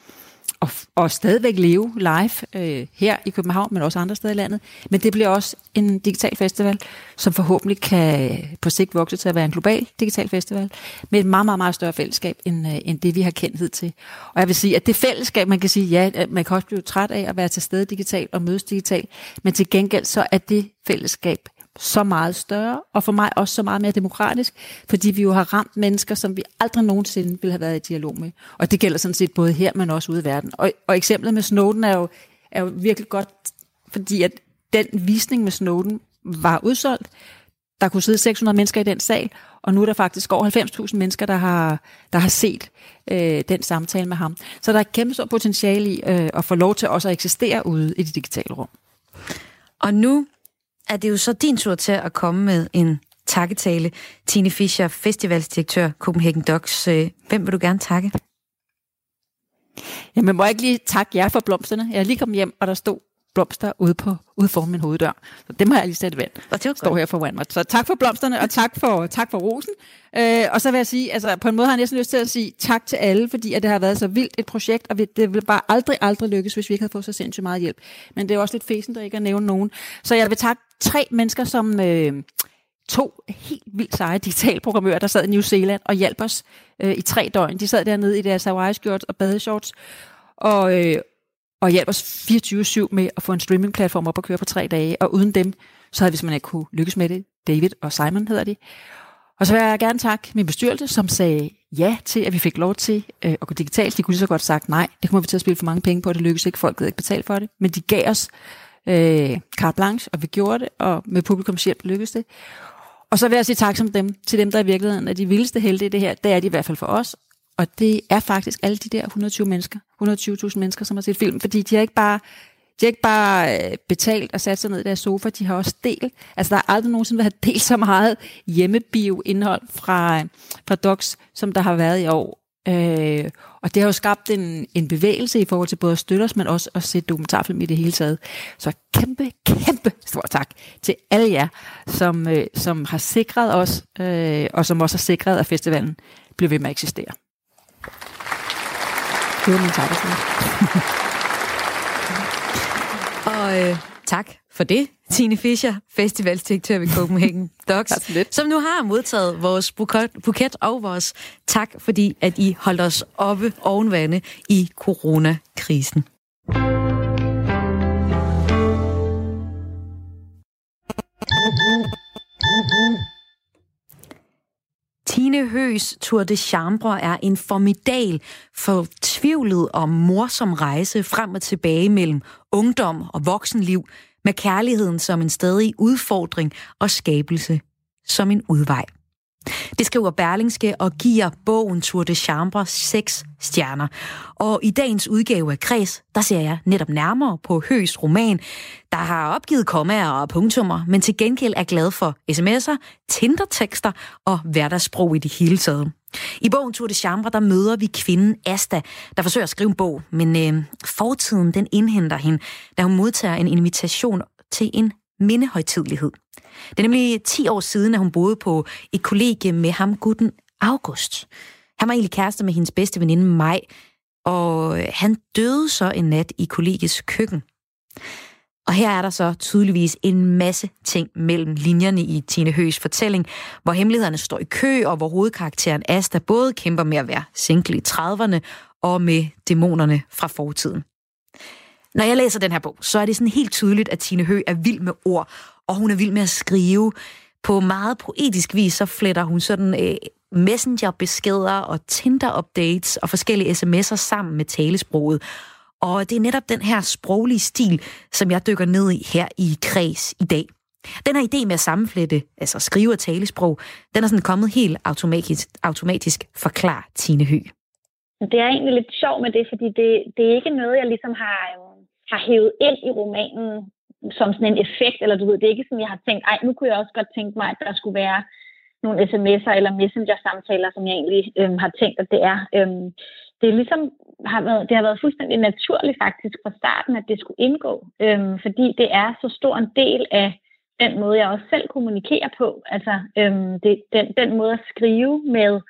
og, og stadigvæk leve live øh, her i København, men også andre steder i landet. Men det bliver også en digital festival, som forhåbentlig kan på sigt vokse til at være en global digital festival, med et meget, meget, meget større fællesskab, end, øh, end det vi har kendt hidtil. Og jeg vil sige, at det fællesskab, man kan sige, ja, øh, man kan også blive træt af at være til stede digitalt og mødes digitalt, men til gengæld så er det fællesskab så meget større, og for mig også så meget mere demokratisk, fordi vi jo har ramt mennesker, som vi aldrig nogensinde ville have været i dialog med. Og det gælder sådan set både her, men også ude i verden. Og, og eksemplet med Snowden er jo, er jo virkelig godt, fordi at den visning med Snowden var udsolgt. Der kunne sidde 600 mennesker i den sal, og nu er der faktisk over 90.000 mennesker, der har, der har set øh, den samtale med ham. Så der er et kæmpe stort potentiale i øh, at få lov til også at eksistere ude i det digitale rum. Og nu er det jo så din tur til at komme med en takketale. Tine Fischer, festivalsdirektør Copenhagen Docs. Øh, hvem vil du gerne takke? Jamen, må jeg ikke lige takke jer for blomsterne? Jeg er lige kommet hjem, og der stod blomster ude, på, ude foran min hoveddør. Så dem har jeg lige sat vand. Og det står her for Wanmart. Så tak for blomsterne, og tak for, tak for rosen. Øh, og så vil jeg sige, altså på en måde har jeg næsten lyst til at sige tak til alle, fordi at det har været så vildt et projekt, og det ville bare aldrig, aldrig lykkes, hvis vi ikke havde fået så sindssygt meget hjælp. Men det er også lidt fesen, der ikke at nævne nogen. Så jeg vil takke tre mennesker, som... Øh, to helt vildt seje digitalprogrammører, der sad i New Zealand og hjalp os øh, i tre døgn. De sad dernede i deres Hawaii-skjorts og badeshorts, og, øh, og hjalp os 24-7 med at få en streamingplatform op og køre på tre dage, og uden dem, så havde vi simpelthen ikke kunne lykkes med det. David og Simon hedder de. Og så vil jeg gerne takke min bestyrelse, som sagde ja til, at vi fik lov til øh, at gå digitalt. De kunne lige så godt sagt nej, det kommer vi til at spille for mange penge på, det lykkedes ikke, folk havde ikke betalt for det. Men de gav os øh, carte blanche, og vi gjorde det, og med publikums hjælp lykkedes det. Og så vil jeg sige tak som dem, til dem, der i virkeligheden er de vildeste helte i det her. Det er de i hvert fald for os, og det er faktisk alle de der 120 mennesker, 120.000 mennesker, som har set film, fordi de har ikke bare de har ikke bare øh, betalt og sat sig ned i deres sofa, de har også delt. Altså, der er aldrig nogensinde været delt så meget hjemmebio-indhold fra, øh, fra Docs, som der har været i år. Øh, og det har jo skabt en, en bevægelse i forhold til både at støtte os, men også at se dokumentarfilm i det hele taget. Så kæmpe, kæmpe stor tak til alle jer, som, øh, som har sikret os, øh, og som også har sikret, at festivalen bliver ved med at eksistere. Tak. Og øh, tak for det, Tine Fischer, festivalsdirektør ved Copenhagen Docs, som nu har modtaget vores buket og vores tak, fordi at I holdt os oppe ovenvande i coronakrisen. Line Høs Tour de Chambre er en formidal, fortvivlet og morsom rejse frem og tilbage mellem ungdom og voksenliv, med kærligheden som en stadig udfordring og skabelse som en udvej. Det skriver Berlingske og giver bogen Tour de Chambre 6 stjerner. Og i dagens udgave af Kreds, der ser jeg netop nærmere på Høs roman, der har opgivet kommaer og punktummer, men til gengæld er glad for sms'er, Tinder-tekster og hverdagssprog i det hele taget. I bogen Tour de Chambre, der møder vi kvinden Asta, der forsøger at skrive en bog, men øh, fortiden den indhenter hende, da hun modtager en invitation til en mindehøjtidlighed. Det er nemlig 10 år siden, at hun boede på et kollegie med ham, gutten August. Han var egentlig kæreste med hendes bedste veninde Maj, og han døde så en nat i kollegiets køkken. Og her er der så tydeligvis en masse ting mellem linjerne i Tine Høs fortælling, hvor hemmelighederne står i kø, og hvor hovedkarakteren Asta både kæmper med at være single i 30'erne og med dæmonerne fra fortiden. Når jeg læser den her bog, så er det sådan helt tydeligt, at Tine Hø er vild med ord, og hun er vild med at skrive. På meget poetisk vis, så fletter hun sådan øh, messengerbeskeder og Tinder-updates og forskellige sms'er sammen med talesproget. Og det er netop den her sproglige stil, som jeg dykker ned i her i Kreds i dag. Den her idé med at sammenflette, altså skrive og talesprog, den er sådan kommet helt automatisk, automatisk forklar Tine Hø. Det er egentlig lidt sjovt med det, fordi det, det er ikke noget, jeg ligesom har, øhm, har hævet ind i romanen som sådan en effekt, eller du ved, det er ikke sådan, jeg har tænkt, ej, nu kunne jeg også godt tænke mig, at der skulle være nogle sms'er eller messenger-samtaler, som jeg egentlig øhm, har tænkt, at det er. Øhm, det er ligesom har været, det har været fuldstændig naturligt faktisk fra starten, at det skulle indgå, øhm, fordi det er så stor en del af den måde, jeg også selv kommunikerer på. Altså øhm, det, den, den måde at skrive med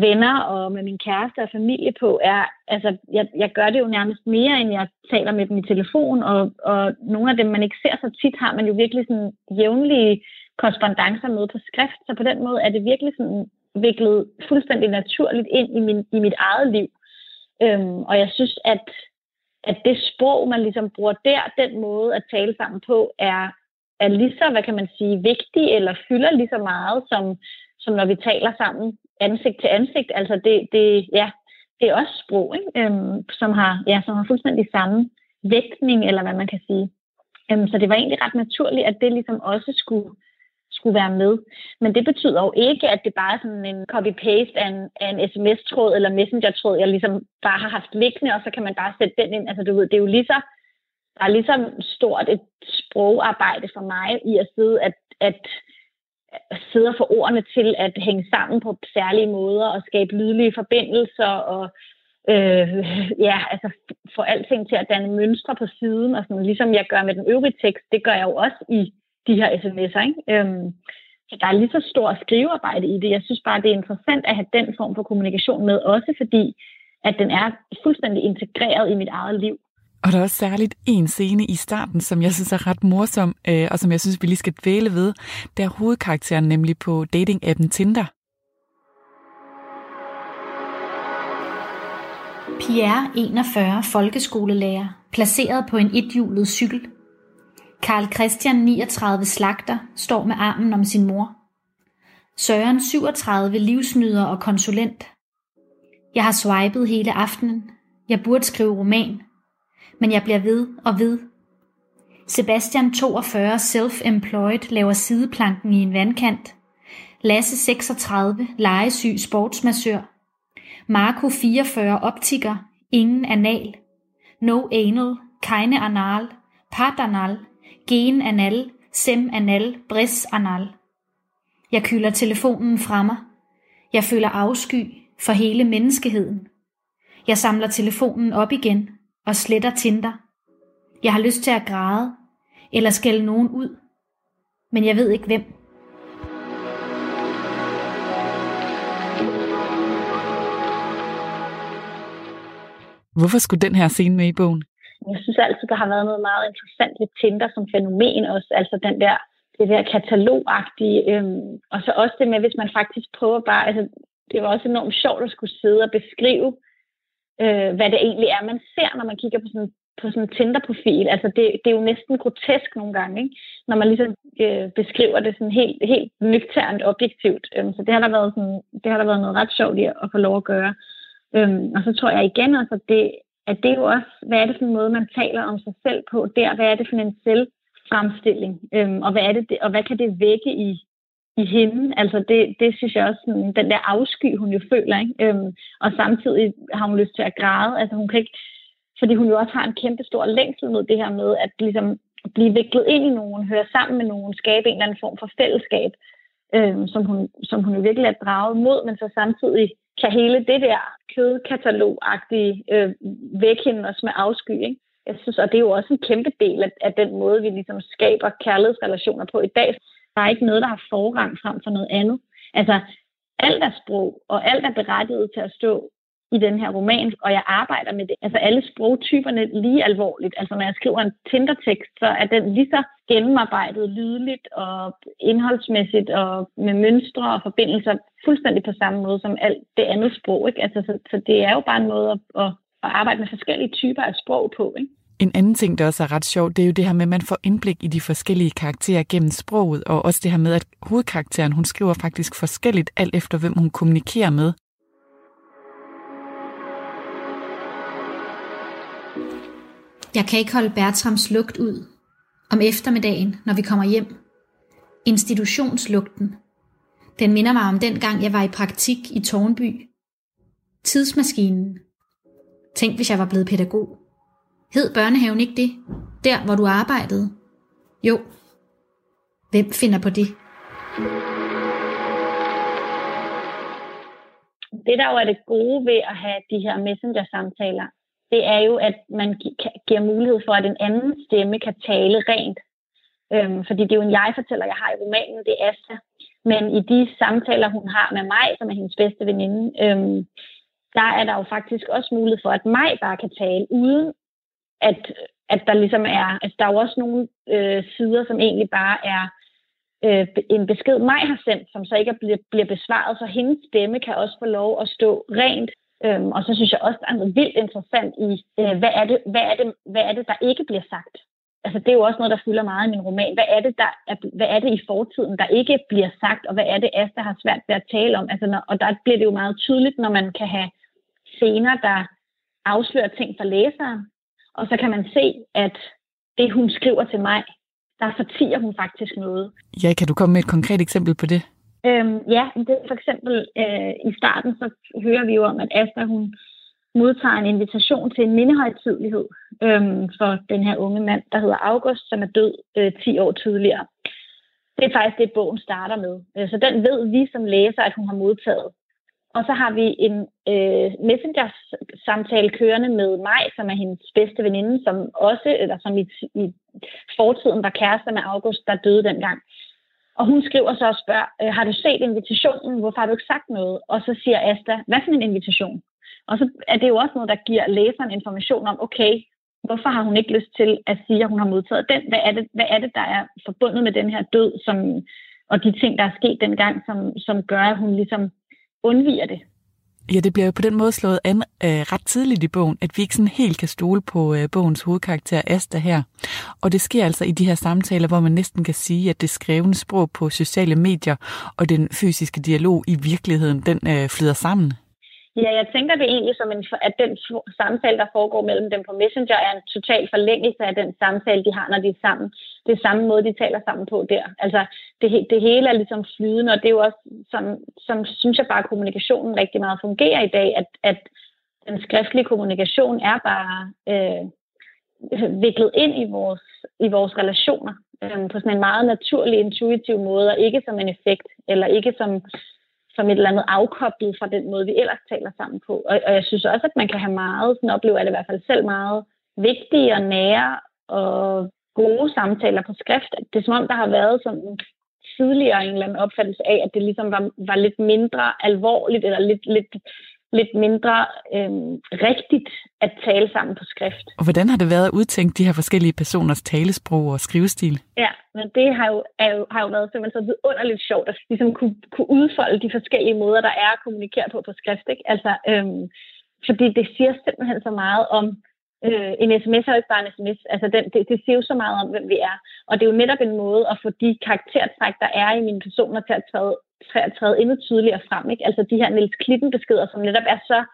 venner og med min kæreste og familie på, er, altså jeg, jeg gør det jo nærmest mere, end jeg taler med dem i telefon, og, og nogle af dem, man ikke ser så tit, har man jo virkelig sådan jævnlige korrespondencer med på skrift, så på den måde er det virkelig sådan viklet fuldstændig naturligt ind i, min, i mit eget liv. Øhm, og jeg synes, at, at det sprog, man ligesom bruger der, den måde at tale sammen på, er, er lige så, hvad kan man sige, vigtig, eller fylder lige så meget, som, som når vi taler sammen ansigt til ansigt. Altså det, det, ja, det er også sprog, ikke? Øhm, som, har, ja, som har fuldstændig samme vægtning, eller hvad man kan sige. Øhm, så det var egentlig ret naturligt, at det ligesom også skulle skulle være med. Men det betyder jo ikke, at det bare er sådan en copy-paste af en, af en sms-tråd eller messenger-tråd, jeg ligesom bare har haft liggende, og så kan man bare sætte den ind. Altså du ved, det er jo lige så, der er lige så stort et sprogarbejde for mig i at sidde at, at sidder for ordene til at hænge sammen på særlige måder og skabe lydlige forbindelser og øh, ja, altså få alting til at danne mønstre på siden og sådan, ligesom jeg gør med den øvrige tekst, det gør jeg jo også i de her sms'er. Ikke? Øhm, så der er lige så stor skrivearbejde i det. Jeg synes bare, det er interessant at have den form for kommunikation med, også fordi, at den er fuldstændig integreret i mit eget liv. Og der er også særligt en scene i starten, som jeg synes er ret morsom, øh, og som jeg synes, vi lige skal dvæle ved. Der er hovedkarakteren nemlig på dating-appen Tinder. Pierre, 41, folkeskolelærer, placeret på en ethjulet cykel, Karl Christian 39 slagter står med armen om sin mor. Søren 37 livsnyder og konsulent. Jeg har swipet hele aftenen. Jeg burde skrive roman. Men jeg bliver ved og ved. Sebastian 42 self-employed laver sideplanken i en vandkant. Lasse 36 legesyg sportsmassør. Marco 44 optiker. Ingen anal. No anal. Keine anal. Padanal gen anal, sem anal, bris anal. Jeg kylder telefonen fra mig. Jeg føler afsky for hele menneskeheden. Jeg samler telefonen op igen og sletter Tinder. Jeg har lyst til at græde eller skælde nogen ud, men jeg ved ikke hvem. Hvorfor skulle den her scene med i bogen? Jeg synes altid, der har været noget meget interessant ved Tinder som fænomen også. Altså den der, det der katalogagtige. Øhm, og så også det med, hvis man faktisk prøver bare... Altså, det var også enormt sjovt at skulle sidde og beskrive, øh, hvad det egentlig er, man ser, når man kigger på sådan på sådan en Tinder-profil. Altså det, det er jo næsten grotesk nogle gange, ikke? når man ligesom øh, beskriver det sådan helt, helt nøgternt objektivt. Øhm, så det har, der været sådan, det har der været noget ret sjovt i at få lov at gøre. Øhm, og så tror jeg igen også, at det, at det er jo også, hvad er det for en måde, man taler om sig selv på der? Hvad er det for en selvfremstilling? Øhm, og, hvad er det, og hvad kan det vække i, i hende? Altså det, det synes jeg også, sådan, den der afsky, hun jo føler. Ikke? Øhm, og samtidig har hun lyst til at græde. Altså hun kan ikke, fordi hun jo også har en kæmpe stor længsel mod det her med at ligesom blive viklet ind i nogen, høre sammen med nogen, skabe en eller anden form for fællesskab, øhm, som, hun, som hun jo virkelig er draget mod, men så samtidig kan hele det der kødkatalog-agtige øh, vække hende også med afsky. Ikke? Jeg synes, og det er jo også en kæmpe del af, af den måde, vi ligesom skaber kærlighedsrelationer på i dag. Der er ikke noget, der har forrang frem for noget andet. Altså, alt er sprog, og alt er berettiget til at stå i den her roman, og jeg arbejder med det. Altså alle sprogtyperne lige alvorligt. Altså når jeg skriver en Tinder-tekst, så er den lige så gennemarbejdet lydligt og indholdsmæssigt og med mønstre og forbindelser fuldstændig på samme måde som alt det andet sprog. Ikke? Altså, så, så det er jo bare en måde at, at, at arbejde med forskellige typer af sprog på. Ikke? En anden ting, der også er ret sjovt, det er jo det her med, at man får indblik i de forskellige karakterer gennem sproget, og også det her med, at hovedkarakteren, hun skriver faktisk forskelligt alt efter, hvem hun kommunikerer med. Jeg kan ikke holde Bertrams lugt ud. Om eftermiddagen, når vi kommer hjem. Institutionslugten. Den minder mig om den gang, jeg var i praktik i Tornby. Tidsmaskinen. Tænk, hvis jeg var blevet pædagog. Hed børnehaven ikke det? Der, hvor du arbejdede? Jo. Hvem finder på det? Det, der jo er det gode ved at have de her messenger-samtaler, det er jo, at man giver mulighed for, at en anden stemme kan tale rent. Øhm, fordi det er jo en jeg-fortæller, jeg har i romanen, det er Asta. Men i de samtaler, hun har med mig, som er hendes bedste veninde, øhm, der er der jo faktisk også mulighed for, at mig bare kan tale, uden at, at der ligesom er... Altså, der er jo også nogle øh, sider, som egentlig bare er øh, en besked, mig har sendt, som så ikke bliver, bliver besvaret, så hendes stemme kan også få lov at stå rent Øhm, og så synes jeg også, der er noget vildt interessant i, øh, hvad, er det, hvad, er det, hvad er det, der ikke bliver sagt? Altså, det er jo også noget, der fylder meget i min roman. Hvad er det, der er, hvad er det i fortiden, der ikke bliver sagt, og hvad er det, Asta har svært ved at tale om? Altså, når, og der bliver det jo meget tydeligt, når man kan have scener, der afslører ting for læseren, og så kan man se, at det, hun skriver til mig, der fortiger hun faktisk noget. Ja, kan du komme med et konkret eksempel på det? Øhm, ja, det er for eksempel øh, i starten, så hører vi jo om, at Asta, hun modtager en invitation til en mindehøjtidlighed øhm, for den her unge mand, der hedder August, som er død øh, 10 år tidligere. Det er faktisk det, bogen starter med. Øh, så den ved vi som læser, at hun har modtaget. Og så har vi en øh, messenger-samtale kørende med mig, som er hendes bedste veninde, som også, eller som i, i fortiden var kærester med August, der døde dengang. Og hun skriver så og spørger, øh, har du set invitationen? Hvorfor har du ikke sagt noget? Og så siger Asta, hvad for en invitation? Og så er det jo også noget, der giver læseren information om, okay, hvorfor har hun ikke lyst til at sige, at hun har modtaget den? Hvad er det, hvad er det der er forbundet med den her død, som, og de ting, der er sket dengang, som, som gør, at hun ligesom undviger det? Ja, det bliver jo på den måde slået an øh, ret tidligt i bogen, at vi ikke sådan helt kan stole på øh, bogens hovedkarakter Asta her. Og det sker altså i de her samtaler, hvor man næsten kan sige, at det skrevne sprog på sociale medier og den fysiske dialog i virkeligheden, den øh, flyder sammen. Ja, jeg tænker det egentlig som, en, at den samtale, der foregår mellem dem på Messenger, er en total forlængelse af den samtale, de har, når de er sammen. Det er samme måde, de taler sammen på der. Altså, det, det hele er ligesom flydende, og det er jo også, som, som synes jeg bare, at kommunikationen rigtig meget fungerer i dag, at, at den skriftlige kommunikation er bare øh, viklet ind i vores, i vores relationer øh, på sådan en meget naturlig, intuitiv måde, og ikke som en effekt, eller ikke som som et eller andet afkoblet fra den måde, vi ellers taler sammen på. Og, og jeg synes også, at man kan have meget, sådan oplever jeg det i hvert fald selv meget, vigtige og nære og gode samtaler på skrift. Det er som om, der har været sådan tidligere en eller anden opfattelse af, at det ligesom var, var lidt mindre alvorligt, eller lidt, lidt lidt mindre øh, rigtigt at tale sammen på skrift. Og hvordan har det været at udtænke de her forskellige personers talesprog og skrivestil? Ja, men det har jo, er jo, har jo været simpelthen så vidunderligt sjovt at ligesom kunne, kunne udfolde de forskellige måder, der er at kommunikere på på skrift. Ikke? Altså, øh, fordi det siger simpelthen så meget om, Øh, en sms er jo ikke bare en sms. Altså, den, det, det siger jo så meget om, hvem vi er. Og det er jo netop en måde at få de karaktertræk, der er i mine personer, til at træde, træde endnu tydeligere frem. Ikke? Altså de her Niels Klitten-beskeder, som netop er så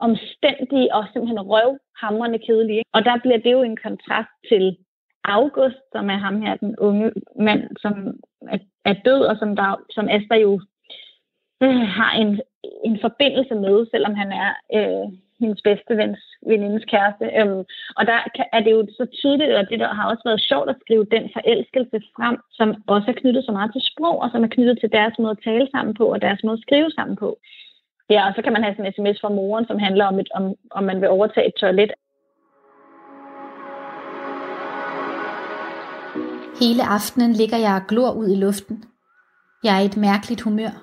omstændige og simpelthen røvhamrende kedelige. Ikke? Og der bliver det jo en kontrast til August, som er ham her, den unge mand, som er, er død, og som, der, som Asta jo øh, har en, en forbindelse med, selvom han er øh, hendes bedste vens, venindes kæreste. Øhm, og der er det jo så tydeligt, og det der har også været sjovt at skrive den forelskelse frem, som også er knyttet så meget til sprog, og som er knyttet til deres måde at tale sammen på, og deres måde at skrive sammen på. Ja, og så kan man have sådan en sms fra moren, som handler om, et, om, om man vil overtage et toilet. Hele aftenen ligger jeg og glor ud i luften. Jeg er i et mærkeligt humør.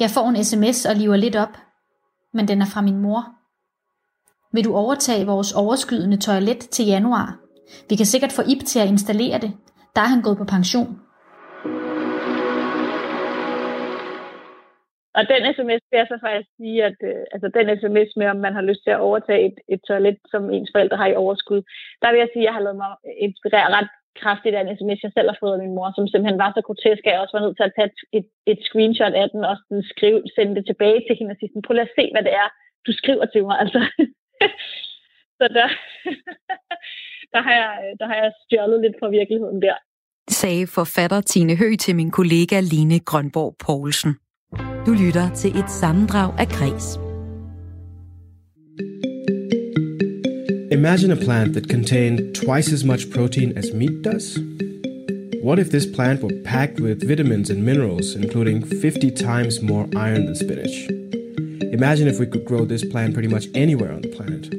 Jeg får en sms og liver lidt op, men den er fra min mor. Vil du overtage vores overskydende toilet til januar? Vi kan sikkert få Ip til at installere det. Der er han gået på pension. Og den sms vil jeg så faktisk sige, at øh, altså den sms med, om man har lyst til at overtage et, et toilet, som ens forældre har i overskud, der vil jeg sige, at jeg har lavet mig inspirere ret kraftigt af en sms, jeg selv har fået af min mor, som simpelthen var så grotesk, at jeg også var nødt til at tage et, et screenshot af den, og sådan skrive, sende det tilbage til hende og sige, sådan, prøv lige at se, hvad det er, du skriver til mig. Altså. så der, der, har jeg, der har jeg stjålet lidt fra virkeligheden der. Sagde forfatter Tine Høgh til min kollega Line Grønborg Poulsen. Du lytter til et sammendrag af Græs. Imagine a plant that contained twice as much protein as meat does. What if this plant were packed with vitamins and minerals, including 50 times more iron than spinach? Imagine if we could grow this plant pretty much anywhere on the planet.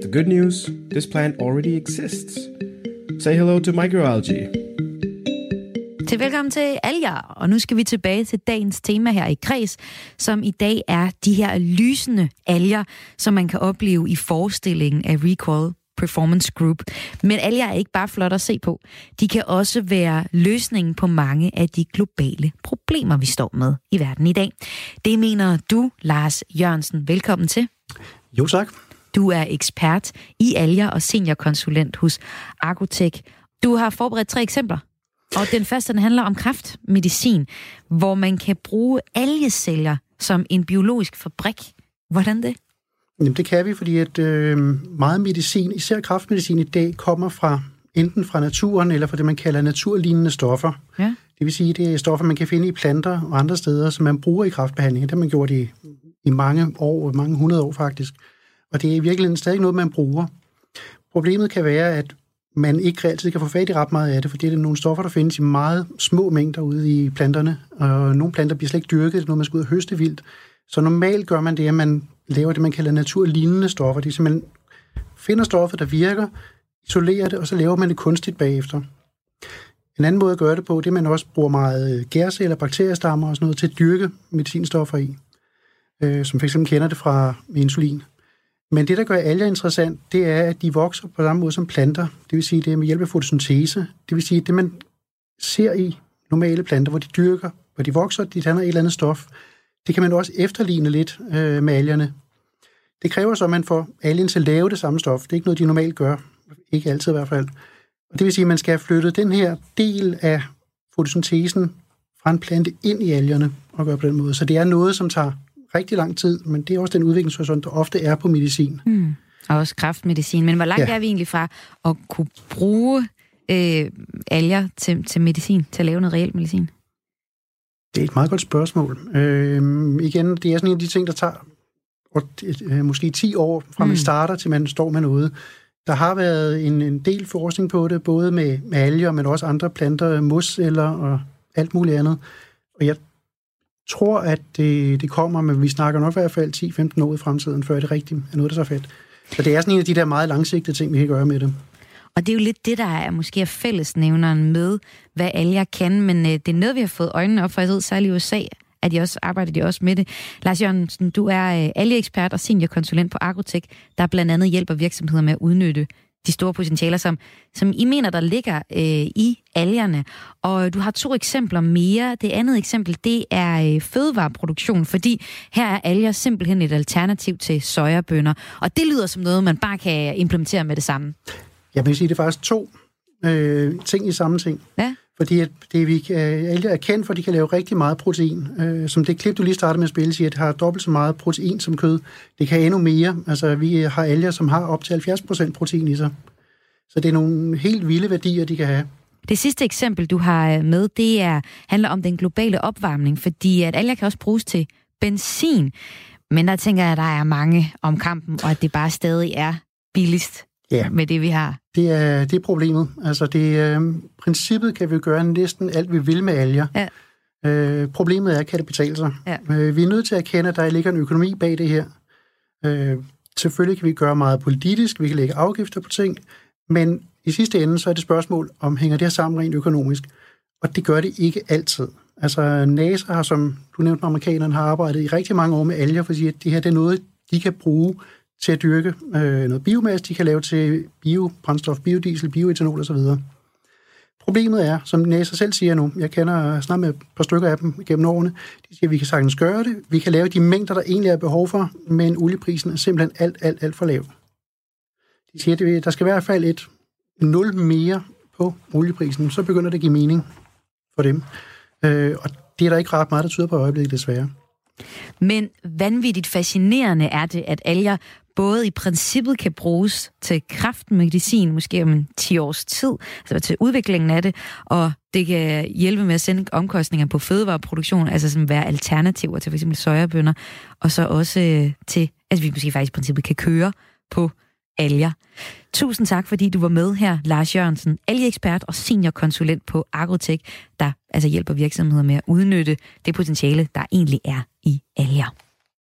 The good news this plant already exists. Say hello to microalgae. Til velkommen til Alger, og nu skal vi tilbage til dagens tema her i Kreds, som i dag er de her lysende alger, som man kan opleve i forestillingen af Recall Performance Group. Men alger er ikke bare flot at se på. De kan også være løsningen på mange af de globale problemer, vi står med i verden i dag. Det mener du, Lars Jørgensen. Velkommen til. Jo, tak. Du er ekspert i alger og seniorkonsulent hos Argotech. Du har forberedt tre eksempler og den første, den handler om kraftmedicin, hvor man kan bruge algeceller som en biologisk fabrik. Hvordan det? Jamen, det kan vi, fordi at øh, meget medicin, især kraftmedicin i dag, kommer fra enten fra naturen eller fra det, man kalder naturlignende stoffer. Ja. Det vil sige, det er stoffer, man kan finde i planter og andre steder, som man bruger i kraftbehandling. Det har man gjort i, i mange år, mange hundrede år faktisk. Og det er i virkeligheden stadig noget, man bruger. Problemet kan være, at man ikke altid kan få fat i ret meget af det, fordi det er nogle stoffer, der findes i meget små mængder ude i planterne, og nogle planter bliver slet ikke dyrket, det er noget, man skal ud og høste vildt. Så normalt gør man det, at man laver det, man kalder naturlignende stoffer. Det er simpelthen finder stoffet, der virker, isolerer det, og så laver man det kunstigt bagefter. En anden måde at gøre det på, det er, at man også bruger meget øh, gærceller, bakteriestammer og sådan noget til at dyrke medicinstoffer i, øh, som f.eks. kender det fra insulin. Men det, der gør alger interessant, det er, at de vokser på samme måde som planter. Det vil sige, det er med hjælp af fotosyntese. Det vil sige, det man ser i normale planter, hvor de dyrker, hvor de vokser, de danner et eller andet stof, det kan man også efterligne lidt øh, med algerne. Det kræver så, at man får algen til at lave det samme stof. Det er ikke noget, de normalt gør. Ikke altid i hvert fald. Og det vil sige, at man skal have flyttet den her del af fotosyntesen fra en plante ind i algerne og gøre på den måde. Så det er noget, som tager rigtig lang tid, men det er også den udviklingshorisont, der ofte er på medicin. Mm. Og også kraftmedicin. Men hvor langt ja. er vi egentlig fra at kunne bruge øh, alger til, til medicin, til at lave noget reelt medicin? Det er et meget godt spørgsmål. Øh, igen, det er sådan en af de ting, der tager og, øh, måske 10 år fra man mm. starter til man står med noget. Der har været en, en del forskning på det, både med, med alger, men også andre planter, mosceller og alt muligt andet. Og jeg tror, at det, det kommer, men vi snakker nok i hvert fald 10-15 år i fremtiden, før det rigtigt er noget, der er så fedt. Så det er sådan en af de der meget langsigtede ting, vi kan gøre med det. Og det er jo lidt det, der er måske er fællesnævneren med, hvad alle jeg kan, men øh, det er noget, vi har fået øjnene op for, jeg ved, særligt i USA, at de også arbejder de også med det. Lars Jørgensen, du er øh, algeekspert og seniorkonsulent på Agrotech, der blandt andet hjælper virksomheder med at udnytte de store potentialer, som, som I mener, der ligger øh, i algerne. Og du har to eksempler mere. Det andet eksempel, det er øh, fødevareproduktion, fordi her er alger simpelthen et alternativ til sojabønner. Og det lyder som noget, man bare kan implementere med det samme. Jeg vil sige, det er faktisk to øh, ting i samme ting. Ja. Fordi at det, vi kan, alger er kendt for, at de kan lave rigtig meget protein. Øh, som det klip, du lige startede med at spille, siger, at det har dobbelt så meget protein som kød. Det kan endnu mere. Altså, vi har alger, som har op til 70% protein i sig. Så det er nogle helt vilde værdier, de kan have. Det sidste eksempel, du har med, det er, handler om den globale opvarmning, fordi at alger kan også bruges til benzin. Men der tænker jeg, at der er mange om kampen, og at det bare stadig er billigst ja. med det, vi har. Det er, det er problemet. Altså, det, øh, princippet kan vi gøre næsten alt, vi vil med alger. Ja. Øh, problemet er, kan det betale sig? Ja. Øh, vi er nødt til at erkende, at der ligger en økonomi bag det her. Øh, selvfølgelig kan vi gøre meget politisk, vi kan lægge afgifter på ting, Men i sidste ende, så er det spørgsmål, om hænger det her sammen rent økonomisk. Og det gør det ikke altid. Altså NASA har, som du nævnte, amerikanerne har arbejdet i rigtig mange år med alger, fordi at det her det er noget, de kan bruge til at dyrke øh, noget biomasse, de kan lave til biobrændstof, biodiesel, bioetanol osv. Problemet er, som NASA selv siger nu, jeg kender snart med et par stykker af dem gennem årene, de siger, at vi kan sagtens gøre det, vi kan lave de mængder, der egentlig er behov for, men olieprisen er simpelthen alt, alt, alt for lav. De siger, at der skal i hvert fald et nul mere på olieprisen, så begynder det at give mening for dem. Øh, og det er der ikke ret meget, der tyder på i øjeblikket, desværre. Men vanvittigt fascinerende er det, at alger både i princippet kan bruges til kraftmedicin, måske om en 10 års tid, altså til udviklingen af det, og det kan hjælpe med at sende omkostninger på fødevareproduktion, altså som være alternativer til f.eks. sojabønder, og så også øh, til, at vi måske faktisk i princippet kan køre på alger. Tusind tak, fordi du var med her, Lars Jørgensen, algeekspert og seniorkonsulent på Agrotech, der altså hjælper virksomheder med at udnytte det potentiale, der egentlig er i alger.